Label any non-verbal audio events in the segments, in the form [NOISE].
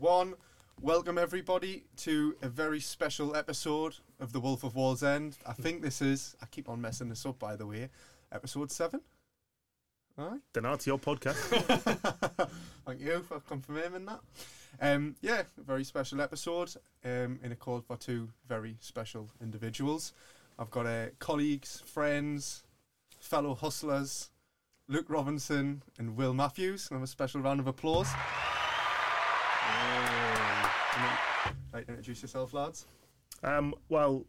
one. Welcome everybody to a very special episode of The Wolf of Wallsend. I think this is, I keep on messing this up by the way, episode seven. Aye. Then it's your podcast. [LAUGHS] Thank you for confirming that. Um, yeah, very special episode um, in a call for two very special individuals. I've got uh, colleagues, friends, fellow hustlers, Luke Robinson and Will Matthews. And have a special round of applause. Right, introduce yourself, lads. Um, well,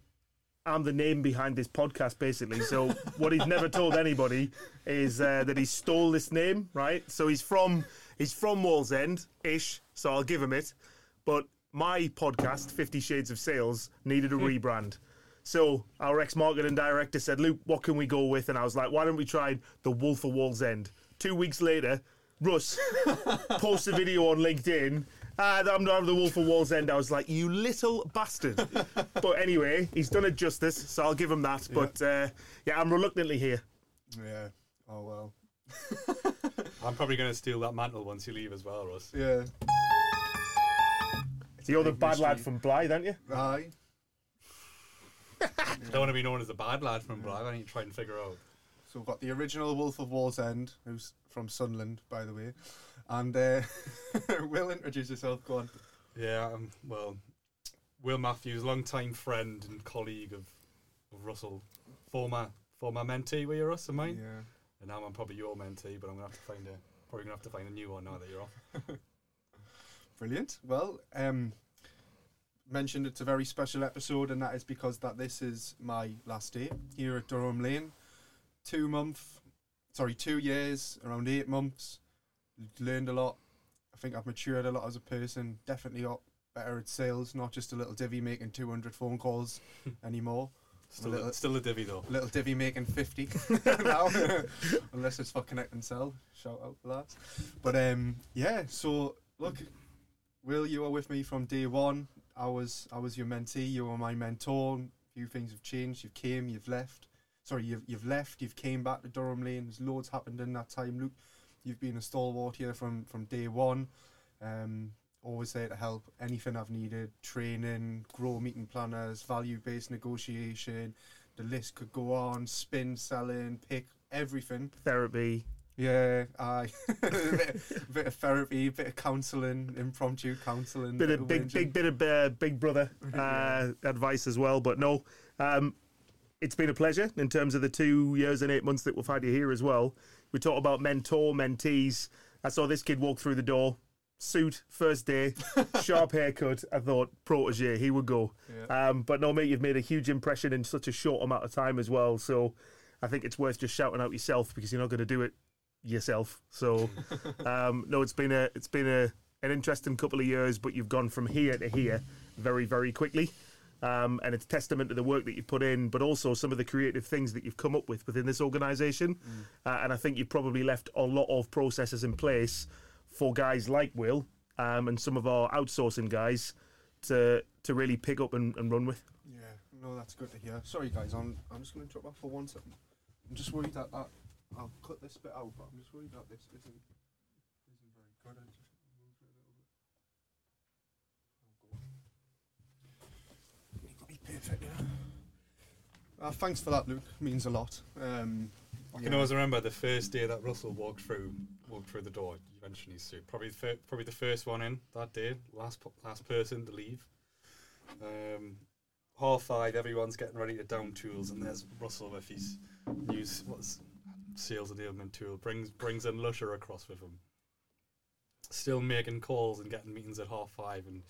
I'm the name behind this podcast, basically. So what he's never told anybody is uh, that he stole this name, right? So he's from he's from Wallsend ish. So I'll give him it. But my podcast, Fifty Shades of Sales, needed a rebrand. So our ex marketing director said, "Luke, what can we go with?" And I was like, "Why don't we try the Wolf of Wallsend?" Two weeks later, Russ [LAUGHS] posts a video on LinkedIn. Ah, I'm not the Wolf of Wallsend. I was like, "You little bastard!" [LAUGHS] but anyway, he's done it justice, so I'll give him that. But uh, yeah, I'm reluctantly here. Yeah. Oh well. [LAUGHS] I'm probably going to steal that mantle once you leave as well, Russ. Yeah. You're the big bad lad from Blythe, aren't you? Aye. I don't want to be known as the bad lad from Bragg. I need to try and figure out. So we've got the original Wolf of Wallsend, who's from Sunderland, by the way. And uh, [LAUGHS] Will, introduce yourself. Go on. Yeah, um, well, Will Matthews, long-time friend and colleague of, of Russell, former former mentee, were you Russ and mine? Yeah. And now I'm probably your mentee, but I'm gonna have to find a probably gonna have to find a new one now that you're off. [LAUGHS] Brilliant. Well, um, mentioned it's a very special episode, and that is because that this is my last day here at Durham Lane. Two month, sorry, two years, around eight months. Learned a lot. I think I've matured a lot as a person. Definitely got better at sales, not just a little divvy making 200 phone calls [LAUGHS] anymore. Still, little- a, still a divvy though. Little divvy making 50 [LAUGHS] [LAUGHS] now, unless it's for connect and sell. Shout out for that. But um, yeah, so look, Will, you were with me from day one. I was I was your mentee. You were my mentor. A few things have changed. You've came, you've left. Sorry, you've you've left. You've came back to Durham Lane. There's loads happened in that time, Luke. You've been a stalwart here from from day one. Um, always there to help. Anything I've needed, training, grow meeting planners, value based negotiation. The list could go on. Spin, selling, pick everything. Therapy. Yeah, aye. a [LAUGHS] bit, bit of therapy, bit of counselling, impromptu counselling. Bit of big, big bit of uh, big brother [LAUGHS] uh, advice as well. But no, um, it's been a pleasure in terms of the two years and eight months that we've had you here as well. We talk about mentor, mentees. I saw this kid walk through the door, suit, first day, [LAUGHS] sharp haircut. I thought protege, he would go. Yeah. Um, but no, mate, you've made a huge impression in such a short amount of time as well. So I think it's worth just shouting out yourself because you're not going to do it yourself. So [LAUGHS] um, no, it's been a it's been a an interesting couple of years, but you've gone from here to here very very quickly. Um, and it's testament to the work that you've put in, but also some of the creative things that you've come up with within this organisation. Uh, and I think you've probably left a lot of processes in place for guys like Will um, and some of our outsourcing guys to to really pick up and, and run with. Yeah, no, that's good to hear. Sorry, guys, I'm I'm just going to drop off for one second. I'm just worried that, that I'll cut this bit out, but I'm just worried that this isn't very good. I just move it a little bit. Oh, go. You've got to be perfect, yeah. Uh, thanks for that, Luke. Means a lot. Um, I can always remember the first day that Russell walked through walked through the door. You mentioned his suit. Probably the fir- probably the first one in that day. Last po- last person to leave. Um, half five. Everyone's getting ready to down tools, and there's Russell with his new what's sales enablement tool. Brings brings in Lusha across with him. Still making calls and getting meetings at half five, and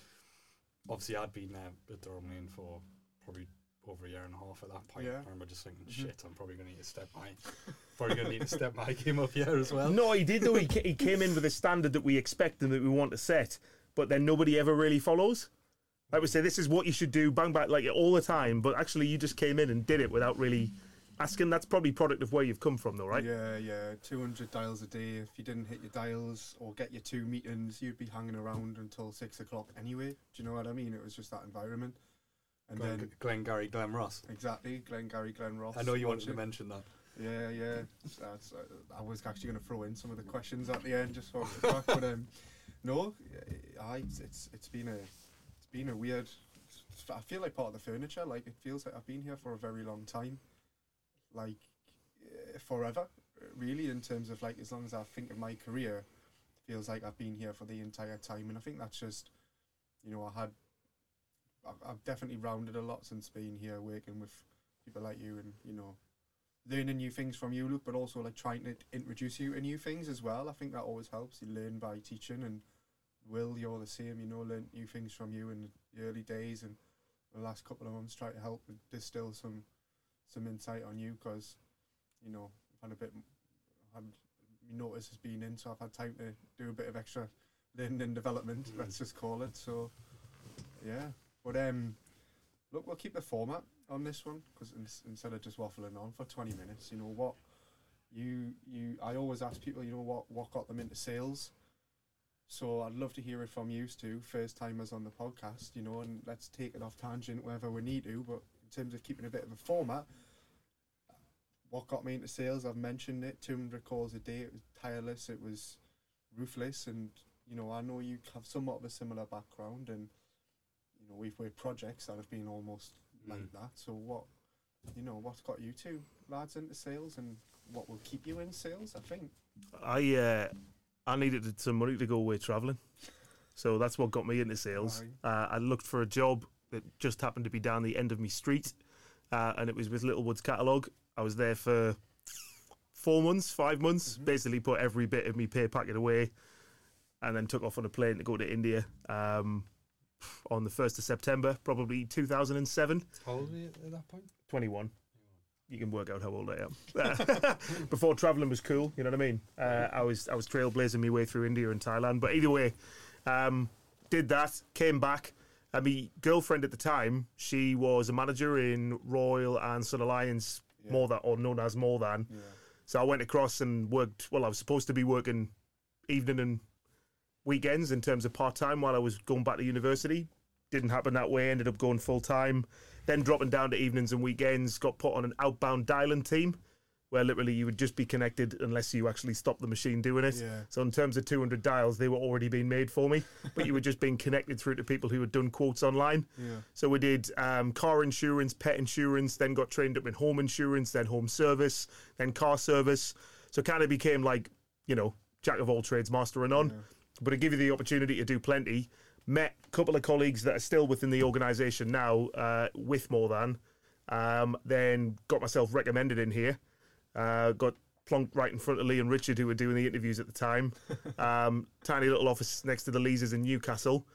obviously I'd been there at Durham Lane for probably over a year and a half at that point. Yeah. I remember just thinking, mm-hmm. shit, I'm probably going to need to step my, probably going to need to step my game up here as well. No, he did though. He, ca- he came in with a standard that we expect and that we want to set, but then nobody ever really follows. Like we say, this is what you should do, bang bang, like all the time. But actually, you just came in and did it without really asking. That's probably product of where you've come from, though, right? Yeah, yeah. 200 dials a day. If you didn't hit your dials or get your two meetings, you'd be hanging around until six o'clock anyway. Do you know what I mean? It was just that environment. And Glenn, then, Glengarry Glen Ross. exactly, Glengarry Glen Ross. I know you wanted to mention that. Yeah, yeah. That's, uh, I was actually going to throw in some of the questions at the end just for the but um, no, I it's it's been a it's been a weird. I feel like part of the furniture. Like it feels like I've been here for a very long time, like eh, forever, really. In terms of like as long as I think of my career, feels like I've been here for the entire time, and I think that's just, you know, I had. I've- I've definitely rounded a lot since being here, working with people like you, and you know, learning new things from you, Luke, but also like trying to introduce you to new things as well. I think that always helps. You learn by teaching, and Will, you're the same. You know, learn new things from you in the early days, and the last couple of months try to help distill some some insight on you because you know I've had a bit. My notice has been in, so I've had time to do a bit of extra learning and development. Mm. Let's just call it. So, yeah. But um, look, we'll keep the format on this one because instead of just waffling on for twenty minutes, you know what, you you I always ask people, you know what what got them into sales. So I'd love to hear it from you too, first timers on the podcast, you know, and let's take it off tangent wherever we need to. But in terms of keeping a bit of a format, what got me into sales, I've mentioned it, 200 calls a day. It was tireless, it was ruthless, and you know, I know you have somewhat of a similar background, and know, we've worked projects that have been almost like Mm. that. So what, you know, what's got you two lads into sales, and what will keep you in sales? I think. I uh, I needed some money to go away travelling, so that's what got me into sales. Uh, I looked for a job that just happened to be down the end of me street, uh, and it was with Littlewoods Catalogue. I was there for four months, five months. Mhm. Basically, put every bit of me pay packet away, and then took off on a plane to go to India. Um, on the first of September, probably two thousand and seven. How old were you at that point? 21. You can work out how old I am. [LAUGHS] Before traveling was cool, you know what I mean. Uh, I was I was trailblazing my way through India and Thailand, but either way, um, did that, came back. And my girlfriend at the time, she was a manager in Royal and Sun Alliance, Yeah. more than or known as more than. Yeah. So I went across and worked. Well, I was supposed to be working evening and weekends in terms of part time while I was going back to university. Didn't happen that way. Ended up going full time. Then dropping down to evenings and weekends. Got put on an outbound dialing team, where literally you would just be connected unless you actually stopped the machine doing it. Yeah. So in terms of 200 dials, they were already being made for me, [LAUGHS] but you were just being connected through to people who had done quotes online. Yeah. So we did um, car insurance, pet insurance, then got trained up in home insurance, then home service, then car service. So kind of became like, you know, jack of all trades, master of none. Yeah. But it gave you the opportunity to do plenty. Met a couple of colleagues that are still within the organisation now uh, with More Than. Um, then got myself recommended in here. Uh, got plonked right in front of Lee and Richard, who were doing the interviews at the time. [LAUGHS] Um, tiny little office next to the Leasers in Newcastle.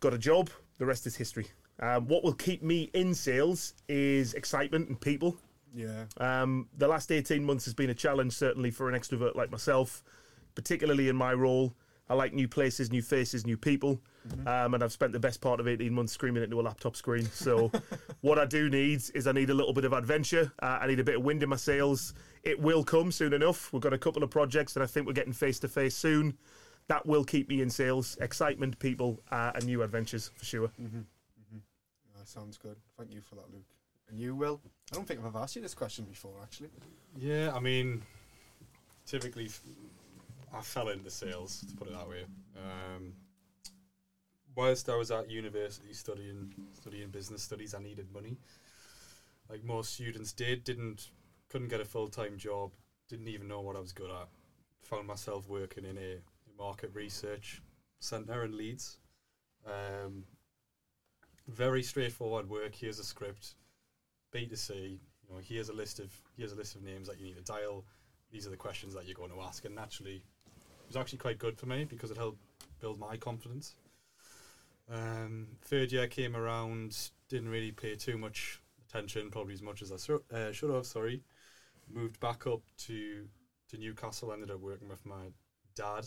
Got a job. The rest is history. Um, what will keep me in sales is excitement and people. Yeah. Um, the last 18 months has been a challenge, certainly for an extrovert like myself, particularly in my role. I like new places, new faces, new people. Um, and I've spent the best part of 18 months screaming into a laptop screen. So, [LAUGHS] what I do need is I need a little bit of adventure. Uh, I need a bit of wind in my sails. It will come soon enough. We've got a couple of projects that I think we're getting face to face soon. That will keep me in sales, excitement, people, uh, and new adventures for sure. Mm-hmm. Mm-hmm. That sounds good. Thank you for that, Luke. And you, Will? I don't think I've ever asked you this question before, actually. Yeah, I mean, typically, f- I fell into sales to put it that way. Um, whilst I was at university studying studying business studies, I needed money. Like most students did, didn't couldn't get a full time job, didn't even know what I was good at. Found myself working in a market research centre in Leeds. Um, very straightforward work. Here's a script, B to C. You know, here's a list of here's a list of names that you need to dial. These are the questions that you're going to ask, and naturally, was actually quite good for me because it helped build my confidence. Um, third year came around, didn't really pay too much attention, probably as much as I sur- uh, should have. Sorry, moved back up to to Newcastle. Ended up working with my dad.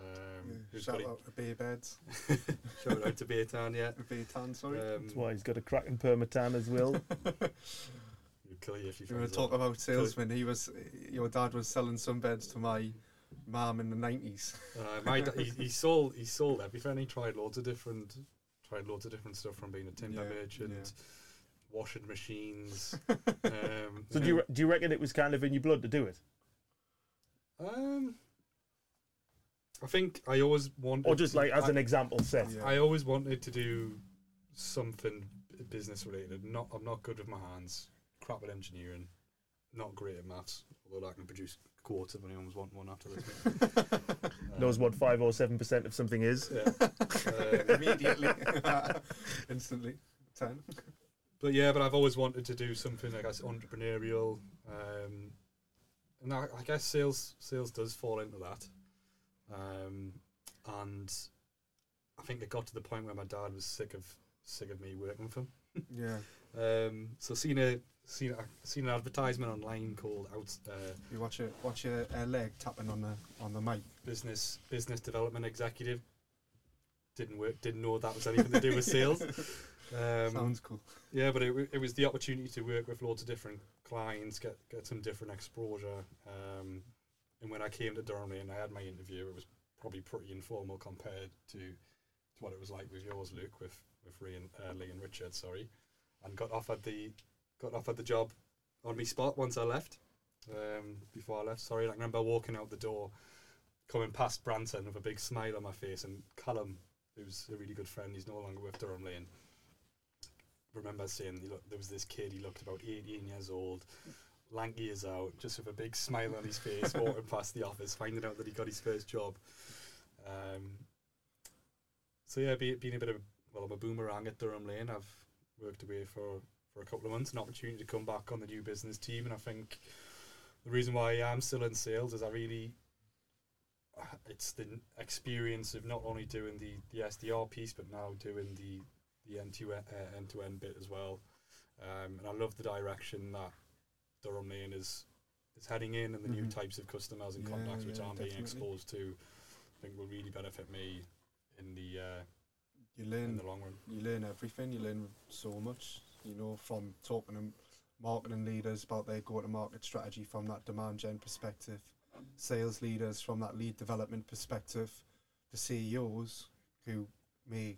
Um, Yeah, who's Shout out to Bay Beds. a, [LAUGHS] shout out to Baytown, yeah. [LAUGHS] Bay Tan, sorry. Um, That's why he's got a cracking permatan as well. [LAUGHS] He'd kill you if you you want found to talk out. about salesman? He was, your dad was selling some sunbeds to my mum in the 90s. Uh, my da- he, he sold he sold everything. He tried loads of different tried loads of different stuff from being a timber Yeah, merchant, yeah. washing machines. [LAUGHS] um, So do you, re- do you reckon it was kind of in your blood to do it? um, I think I always wanted, or just to- like as I- an example set. Yeah. I always wanted to do something business related. Not I'm not good with my hands. Crap at engineering. Not great at maths. Although I can produce quotes if anyone's wanting one after this. Knows what five or seven percent of something is. Yeah. Um, Immediately, [LAUGHS] instantly, ten. but yeah, but I've always wanted to do something I guess entrepreneurial. Um, and I, I guess sales sales does fall into that. Um, and I think it got to the point where my dad was sick of sick of me working with him. Yeah, [LAUGHS] Um, so seen a seen a, seen an advertisement online called out uh, you watch it, watch your uh, leg tapping on the on the mic. business business development executive. Didn't work. Didn't know that was anything to do with [LAUGHS] sales. Um, Sounds cool. yeah, but it, it was the opportunity to work with loads of different clients, get get some different exposure. Um, and when I came to Durham and I had my interview, it was probably pretty informal compared to, to what it was like with yours, Luke, with with Ray and, uh, Lee and Richard. Sorry, and got offered the got offered the job on me spot once I left. Um, before I left, sorry, I remember walking out the door, coming past Branton with a big smile on my face, and Callum, who's a really good friend, he's no longer with Durham Lane. Remember saying there was this kid, he looked about 18 years old, lanky as out, just with a big smile on his face, walking past the office, finding out that he got his first job. Um, so yeah, be, being a bit of well, I'm a boomerang at Durham Lane. I've worked away for for a couple of months, an opportunity to come back on the new business team, and I think the reason why I am still in sales is I really it's the experience of not only doing the, the SDR piece but now doing the the end to end uh, end to end bit as well. Um, and I love the direction that Durham Lane is is heading in, and the new Mhm. types of customers and Yeah, contacts which yeah, I'm being exposed to. I think will really benefit me in the uh, You learn in the long run. you learn everything. You learn so much. You know, from talking to marketing leaders about their go-to-market strategy from that demand gen perspective, sales leaders from that lead development perspective, the CEOs who may,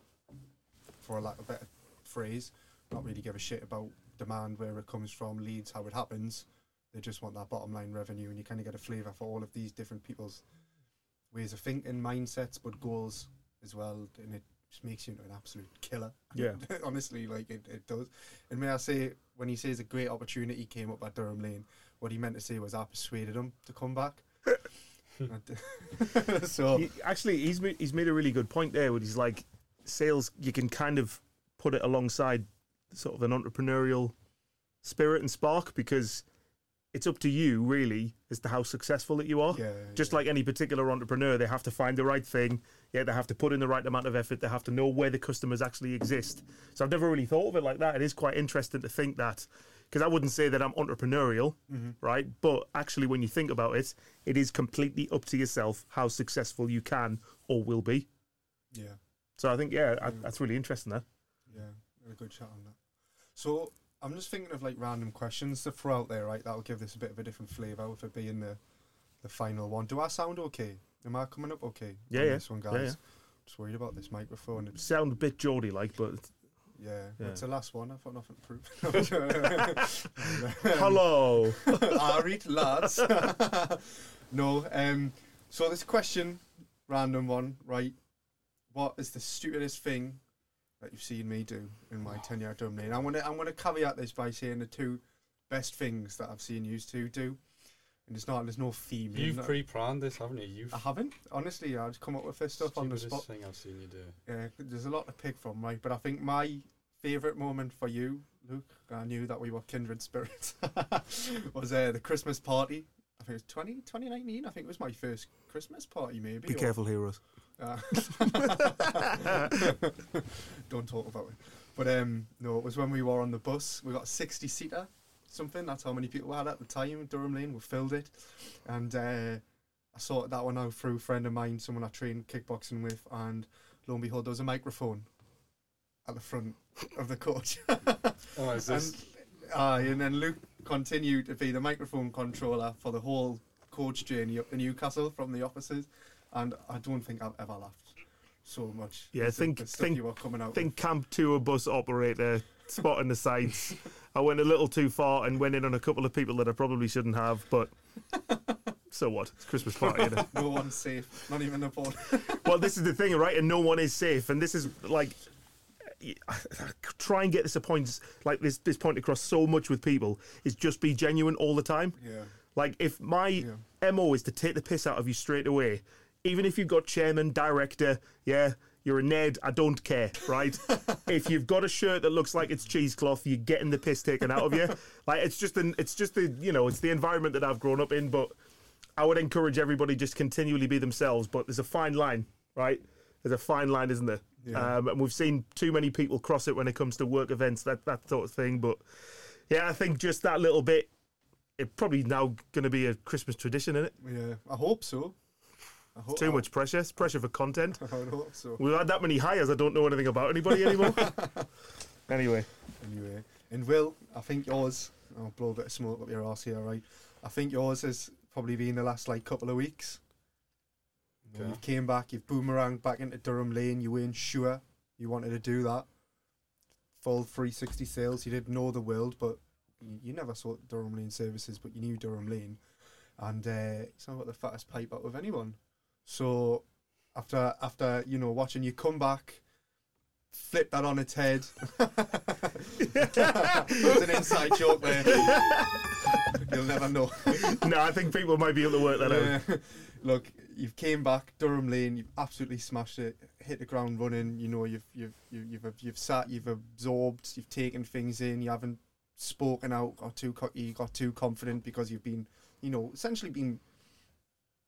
for a lack of a better phrase, not really give a shit about demand, where it comes from, leads, how it happens. They just want that bottom line revenue, and you kind of get a flavour for all of these different people's ways of thinking, mindsets, but goals as well, and it just makes you into an absolute killer. [LAUGHS] Yeah. honestly, like it, it does. And may I say, when he says a great opportunity came up at Durham Lane, what he meant to say was I persuaded him to come back. [LAUGHS] [LAUGHS] So He- actually, he's made, he's made a really good point there. Where he's like, sales, you can kind of put it alongside sort of an entrepreneurial spirit and spark because it's up to you really as to how successful that you are. yeah, Just yeah. like any particular entrepreneur, they have to find the right thing. Yeah, they have to put in the right amount of effort. They have to know where the customers actually exist. So I've never really thought of it like that. It is quite interesting to think that because I wouldn't say that I'm entrepreneurial, Mhm. right? But actually, when you think about it, it is completely up to yourself how successful you can or will be. yeah, So I think, yeah, I, that's really interesting. There. yeah, a good chat on that. So I'm just thinking of like random questions to throw out there, right? That'll give this a bit of a different flavour with it being the the final one. Do I sound okay? Am I coming up okay? Yeah, on yeah. This one, Yeah, guys. yeah. Just worried about this microphone. It's, Sound a bit Geordie like, but yeah, Yeah. it's the last one. I've got nothing to prove. [LAUGHS] hello. [LAUGHS] I read lads. [LAUGHS] no, um, so this question, random one, right? What is the stupidest thing that you've seen me do in my tenure at Dumley? And I'm gonna I'm gonna caveat this by saying the two best things that I've seen you two do. And it's not there's no theme. You've pre-planned this, haven't you? You've I haven't honestly. I just come up with this stuff on the stupidest spot. thing I've seen you do. Yeah, there's a lot to pick from, right? But I think my favourite moment for you, Luke, I knew that we were kindred spirits, [LAUGHS] was uh, the Christmas party. I think it was 20, 2019. I think it was my first Christmas party, maybe. Be or- careful, heroes. Uh, [LAUGHS] don't talk about it. But um, no, it was when we were on the bus. We got a 60 seater, something. That's how many people we had at the time. Durham Lane, we filled it. And uh, I sorted that one out through a friend of mine, someone I trained kickboxing with. And lo and behold, there was a microphone at the front of the coach. [LAUGHS] Oh, is and, this? aye, and then Luke continued to be the microphone controller for the whole coach journey up to Newcastle from the offices. And I don't think I've ever laughed so much. Yeah, with think- think- you were coming out. with. think camp tour bus operator spotting the sights. I went a little too far and went in on a couple of people that I probably shouldn't have, but [LAUGHS] so what? It's Christmas party. Isn't it? No one's safe. Not even the board. [LAUGHS] well, this is the thing, right? And no one is safe. And this is like, [SIGHS] try and get this point, like this this point across so much with people is just be genuine all the time. yeah. Like if my mo is to take the piss out of you straight away, even if you've got chairman, director, yeah, you're a Ned, I don't care, right? [LAUGHS] if you've got a shirt that looks like it's cheesecloth, you're getting the piss taken out of you. [LAUGHS] Like it's just an, it's just the, you know, it's the environment that I've grown up in. But I would encourage everybody just continually be themselves. But there's a fine line, right? There's a fine line, isn't there? Yeah. Um, and we've seen too many people cross it when it comes to work events, that that sort of thing. But yeah, I think just that little bit, it probably now going to be a Christmas tradition, isn't it? Yeah. I hope so. Hope, Too much pressure. It's pressure for content. [LAUGHS] I hope so. We've had that many hires. I don't know anything about anybody anymore. [LAUGHS] anyway, Anyway, and Will, I think yours. I'll blow a bit of smoke up your arse here, right? I think yours has probably been the last like couple of weeks. You, know, you came back, you've boomeranged back into Durham Lane. You weren't sure you wanted to do that. Full 360 sales. You didn't know the world, but you, you never saw Durham Lane services, but you knew Durham Lane, and uh, it's not got the fattest pipe out of anyone. So after after you know watching you come back, flip that on its head. [LAUGHS] There's an inside joke there. [LAUGHS] You'll never know. no, I think people might be able to work that out. Look, you've came back Durham Lane. You've absolutely smashed it. Hit the ground running. You know, you've you've you've you've, you've sat. You've absorbed. You've taken things in. You haven't spoken out. Got too co- you got too confident because you've been, you know, essentially been,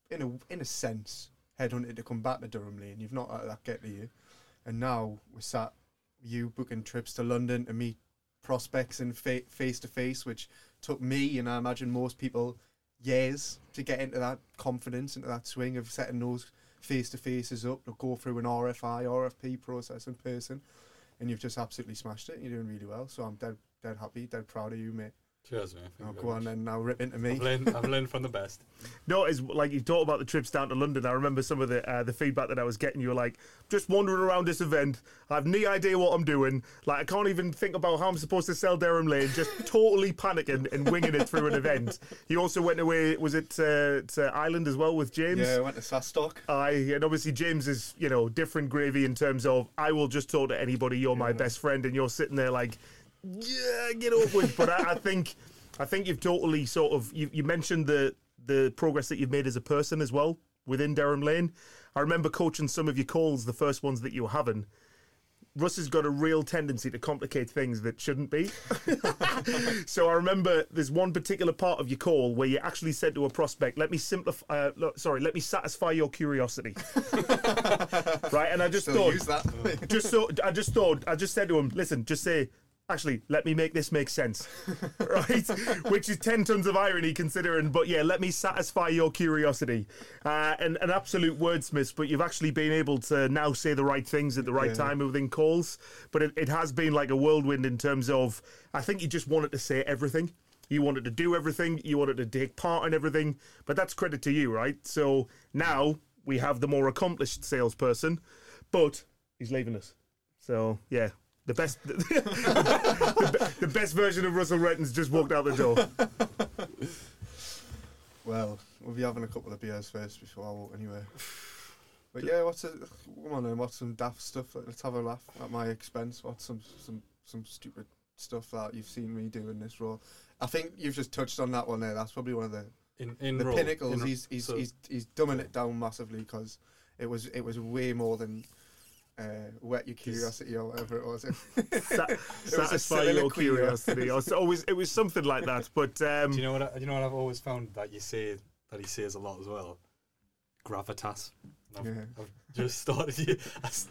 in a in a sense, headhunted to come back to Durham Lane. You've not let that get to you, and now we're sat. You booking trips to London to meet prospects and face to face, which took me and I imagine most people years to get into that confidence, into that swing of setting those face to faces up, to go through an RFI, RFP process in person, and you've just absolutely smashed it. You're doing really well, so I'm dead, dead happy, dead proud of you, mate. Cheers, man. Now Thank you go on much. then, now rip into me. I've learned, I've learned from the best. [LAUGHS] No, it's like you talked about the trips down to London. I remember some of the uh, the feedback that I was getting. You were like, just wandering around this event. I have no idea what I'm doing. Like, I can't even think about how I'm supposed to sell Durham Lane. Just [LAUGHS] totally panicking and winging it through an event. You also went away. Was it uh, to Ireland as well with James? Yeah, I went to SaaStock. I and obviously James is you know different gravy in terms of I will just talk to anybody. You're my best friend, and you're sitting there like, yeah, get over it. But I, I think I think you've totally sort of you, you mentioned the the progress that you've made as a person as well within Durham Lane. I remember coaching some of your calls, the first ones that you were having. Russ has got a real tendency to complicate things that shouldn't be. [LAUGHS] so I remember there's one particular part of your call where you actually said to a prospect, "Let me simplify. Uh, look, sorry, let me satisfy your curiosity." [LAUGHS] right, and I just Still thought, [LAUGHS] just so I just thought I just said to him, "Listen, just say." Actually, let me make this make sense, [LAUGHS] right? Which is ten tons of irony considering, but yeah, let me satisfy your curiosity. Uh, and an absolute wordsmith, but you've actually been able to now say the right things at the right Yeah. time within calls. But it, it has been like a whirlwind in terms of, I think you just wanted to say everything. You wanted to do everything. You wanted to take part in everything. But that's credit to you, right? So now we have the more accomplished salesperson, but he's leaving us. So yeah, the best, [LAUGHS] the, be- the best version of Russell Renton's just walked out the door. Well, we'll be having a couple of beers first before I walk anyway. [SIGHS] But yeah, what's it? Come on then, what's some daft stuff? Let's have a laugh at my expense. What's some some some stupid stuff that you've seen me do in this role? I think you've just touched on that one there. That's probably one of the In, in the role- pinnacles. in- he's he's, so- he's he's dumbing it down massively because it was it was way more than uh, whet your curiosity or whatever it was. [LAUGHS] Sa- [LAUGHS] a satisfy your curiosity. Or, so always, it was something like that. [LAUGHS] But um, Do you know what? I, do you know what I've always found that you say that he says a lot as well? Gravitas. I've, Yeah. I've just started. You, I s-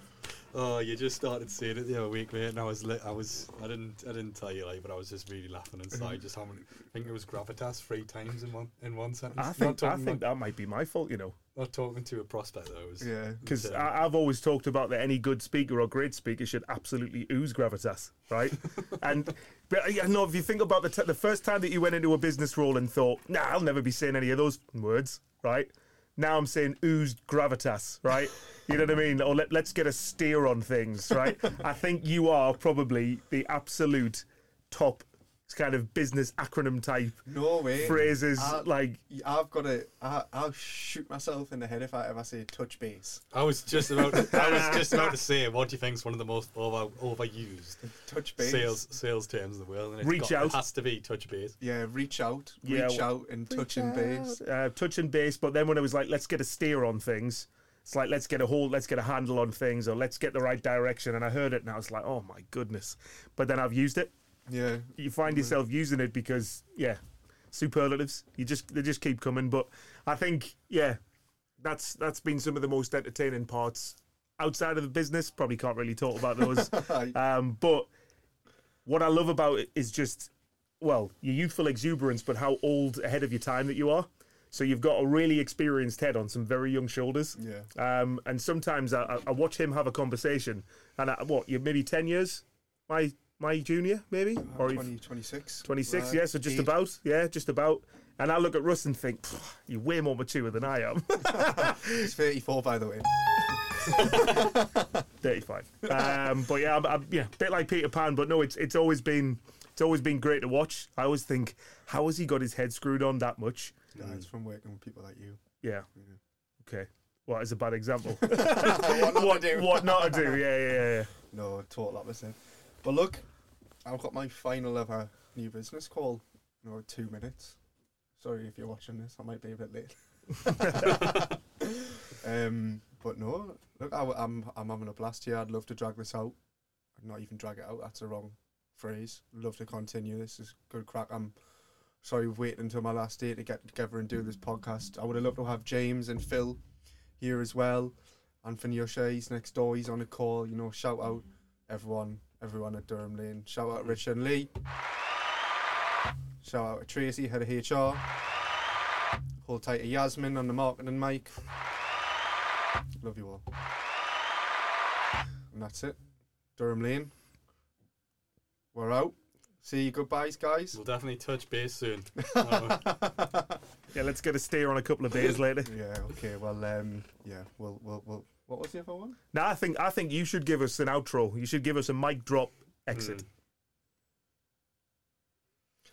oh, you just started seeing it the other week, mate. And I was, li- I was, I didn't, I didn't tell you like, but I was just really laughing inside. Mm-hmm. just how many? I think it was gravitas three times in one in one sentence. I think I think not, that might be my fault. You know. not talking to a prospect though. Was, yeah. Because I've always talked about that any good speaker or great speaker should absolutely ooze gravitas, right? [LAUGHS] and but uh, yeah, no, if you think about the t- the first time that you went into a business role and thought, "Nah, I'll never be saying any of those words," right? Now I'm saying oozed gravitas, right? You know what I mean? Or let, let's get a steer on things, right? [LAUGHS] I think you are probably the absolute top It's kind of business acronym type No way. phrases. I- like, I've got to. I, I'll shoot myself in the head if I ever say touch base. I was just about. I was just about to [LAUGHS] say, what do you think is one of the most over, overused Touch base. sales sales terms in the world? And it's Reach got, out. It has to be touch base. Yeah, reach out. Yeah, reach well- out and touch and base. uh, touch and base. But then when it was like, let's get a steer on things, it's like, let's get a hold, let's get a handle on things, or let's get the right direction. And I heard it and I was like, oh my goodness. But then I've used it. Yeah. You find yourself using it because, yeah, superlatives. You just they just keep coming. But I think, yeah, that's that's been some of the most entertaining parts outside of the business. Probably can't really talk about those. [LAUGHS] um, but what I love about it is just, well, your youthful exuberance, but how old ahead of your time that you are. So you've got a really experienced head on some very young shoulders. Yeah. Um, and sometimes I, I- watch him have a conversation, and I, what you're maybe ten years, my my junior maybe, or if- 20, 26. 26, Right. yeah, so just Eight. about, yeah, just about. And I look at Russ and think, you're way more mature than I am. [LAUGHS] He's 34, by the way. [LAUGHS] 35. Um, but yeah, I'm, I'm, yeah, a bit like Peter Pan, but no, it's it's always been it's always been great to watch. I always think, how has he got his head screwed on that much? Yeah, it's from working with people like you. Yeah. Okay. Well, it's a bad example? [LAUGHS] what not what, do. what not to do? Yeah, yeah, yeah. yeah. No, total opposite. But look, I've got my final ever new business call. No, two minutes. Sorry if you're watching this, I might be a bit late. [LAUGHS] um, but no, look, I, am I'm having a blast here. I'd love to drag this out. Not even drag it out. That's the wrong phrase. Love to continue. This is good crack. I'm sorry we've waited until my last day to get together and do this podcast. I would have loved to have James and Phil here as well. Anthony O'Shea, he's next door. He's on a call. You know, shout out everyone, everyone at Durham Lane. Shout out Rich and Lee. Shout out to Tracy, head of HR. Hold tight to Yasmin on the marketing mic. Love you all. And that's it. Durham Lane. We're out. See you goodbyes, guys. We'll definitely touch base soon. [LAUGHS] [LAUGHS] Yeah, let's get a steer on a couple of days later. Yeah, okay, well um yeah, we'll we'll we'll what was the other one? Now I think I think you should give us an outro. You should give us a mic drop exit. mm.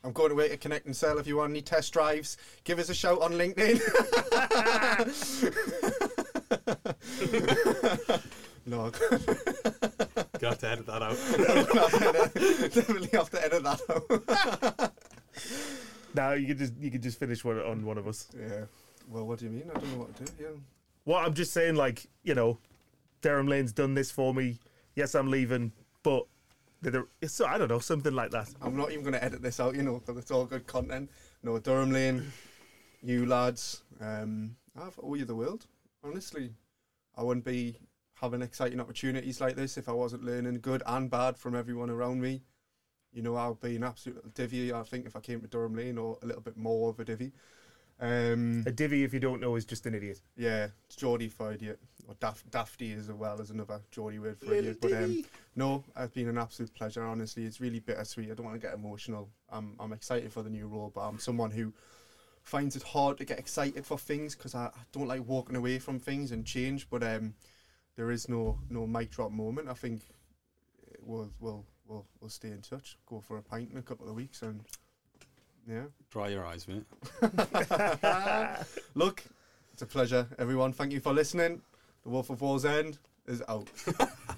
I'm going away to Connect and Sell if you want any test drives. Give us a shout on LinkedIn. [LAUGHS] no, Gonna have to edit that out. [LAUGHS] definitely have to edit that out. [LAUGHS] Now you could just you could just finish one on one of us. yeah. Well, what do you mean? I don't know what to do. Yeah. Well, I'm just saying, like you know, Durham Lane's done this for me. Yes, I'm leaving, but it's I don't know something like that. I'm not even going to edit this out, you know, because it's all good content. No, Durham Lane, you lads, um, I owe you the world. Honestly, I wouldn't be having exciting opportunities like this if I wasn't learning good and bad from everyone around me. You know, I'll be an absolute divvy, I think, if I came to Durham Lane, or a little bit more of a divvy. Um, A divvy, if you don't know, is just an idiot. yeah, it's Geordie for idiot, or daft, dafty as well as another Geordie word for idiot. But um, no, it's been an absolute pleasure. Honestly, it's really bittersweet. I don't want to get emotional. I'm I'm excited for the new role, but I'm someone who finds it hard to get excited for things because I, I don't like walking away from things and change. But um, there is no no mic drop moment. I think we'll we'll we'll we'll stay in touch. Go for a pint in a couple of weeks and yeah. Dry your eyes, mate. [LAUGHS] Look, it's a pleasure, everyone. Thank you for listening. The Wolf of Wallsend is out. [LAUGHS]